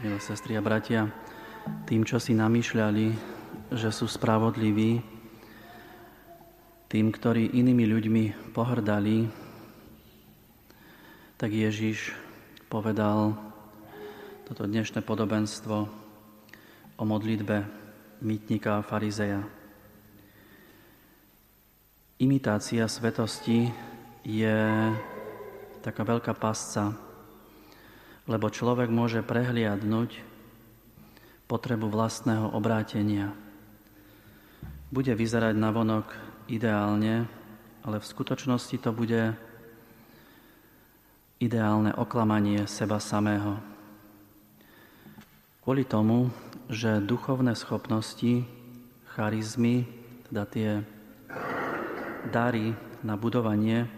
milé sestry a bratia, tým, čo si namýšľali, že sú spravodliví, tým, ktorí inými ľuďmi pohrdali, tak Ježiš povedal toto dnešné podobenstvo o modlitbe mýtnika a farizeja. Imitácia svetosti je taká veľká pasca, lebo človek môže prehliadnúť potrebu vlastného obrátenia. Bude vyzerať na vonok ideálne, ale v skutočnosti to bude ideálne oklamanie seba samého. Kvôli tomu, že duchovné schopnosti, charizmy, teda tie dary na budovanie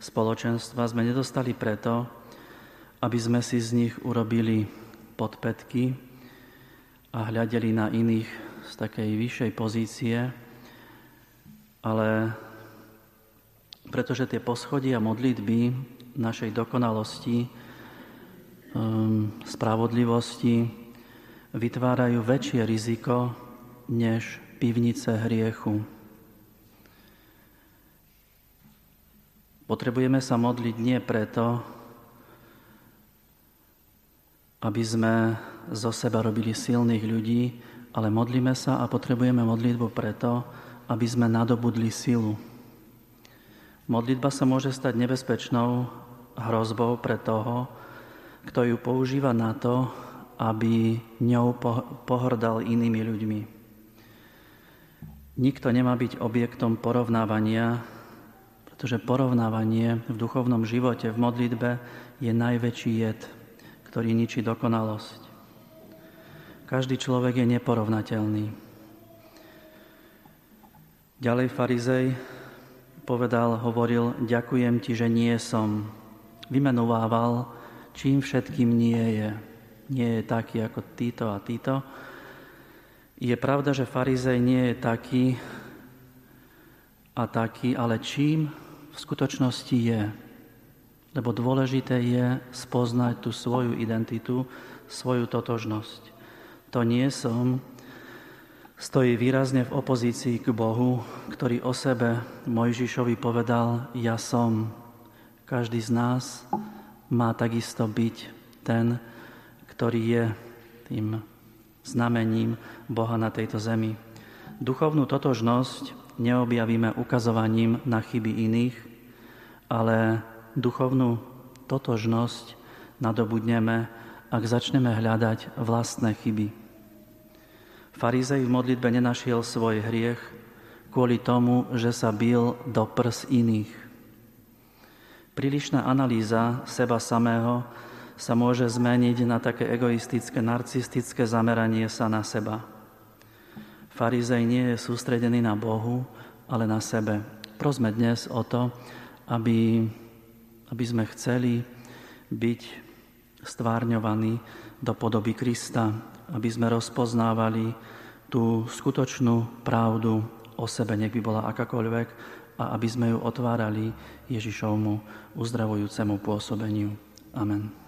spoločenstva sme nedostali preto, aby sme si z nich urobili podpetky a hľadeli na iných z takej vyššej pozície, ale pretože tie poschodia modlitby našej dokonalosti, um, spravodlivosti vytvárajú väčšie riziko než pivnice hriechu. Potrebujeme sa modliť nie preto, aby sme zo seba robili silných ľudí, ale modlíme sa a potrebujeme modlitbu preto, aby sme nadobudli silu. Modlitba sa môže stať nebezpečnou hrozbou pre toho, kto ju používa na to, aby ňou pohrdal inými ľuďmi. Nikto nemá byť objektom porovnávania, pretože porovnávanie v duchovnom živote, v modlitbe je najväčší jed ktorý ničí dokonalosť. Každý človek je neporovnateľný. Ďalej farizej povedal, hovoril, ďakujem ti, že nie som. Vymenovával, čím všetkým nie je. Nie je taký ako títo a títo. Je pravda, že farizej nie je taký a taký, ale čím v skutočnosti je lebo dôležité je spoznať tú svoju identitu, svoju totožnosť. To nie som, stojí výrazne v opozícii k Bohu, ktorý o sebe Mojžišovi povedal, ja som. Každý z nás má takisto byť ten, ktorý je tým znamením Boha na tejto zemi. Duchovnú totožnosť neobjavíme ukazovaním na chyby iných, ale duchovnú totožnosť nadobudneme, ak začneme hľadať vlastné chyby. Farizej v modlitbe nenašiel svoj hriech kvôli tomu, že sa bil do prs iných. Prílišná analýza seba samého sa môže zmeniť na také egoistické, narcistické zameranie sa na seba. Farizej nie je sústredený na Bohu, ale na sebe. Prosme dnes o to, aby aby sme chceli byť stvárňovaní do podoby Krista, aby sme rozpoznávali tú skutočnú pravdu o sebe, nech by bola akákoľvek, a aby sme ju otvárali Ježišovmu uzdravujúcemu pôsobeniu. Amen.